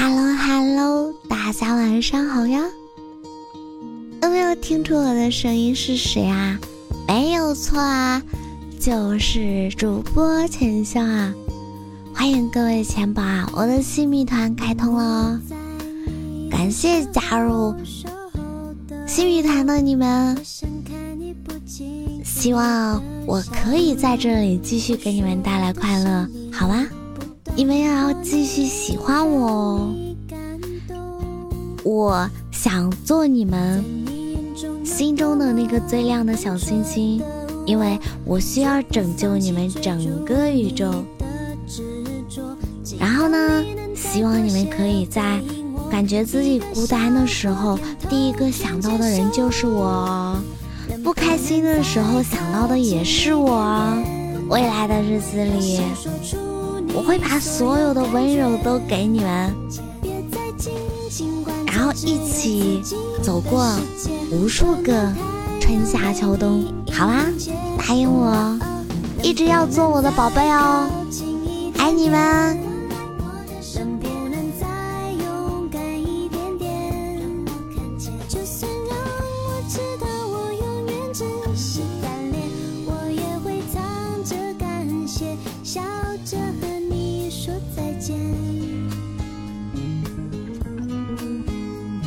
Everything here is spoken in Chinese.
Hello Hello，大家晚上好呀！有没有听出我的声音是谁啊？没有错啊，就是主播浅笑啊！欢迎各位钱宝啊！我的新米团开通了，感谢加入新米团的你们，希望我可以在这里继续给你们带来快乐，好吗？你们要继续喜欢我哦！我想做你们心中的那个最亮的小星星，因为我需要拯救你们整个宇宙。然后呢，希望你们可以在感觉自己孤单的时候，第一个想到的人就是我；不开心的时候想到的也是我。未来的日子里。我会把所有的温柔都给你们，然后一起走过无数个春夏秋冬，好啊，答应我，一直要做我的宝贝哦，爱你们。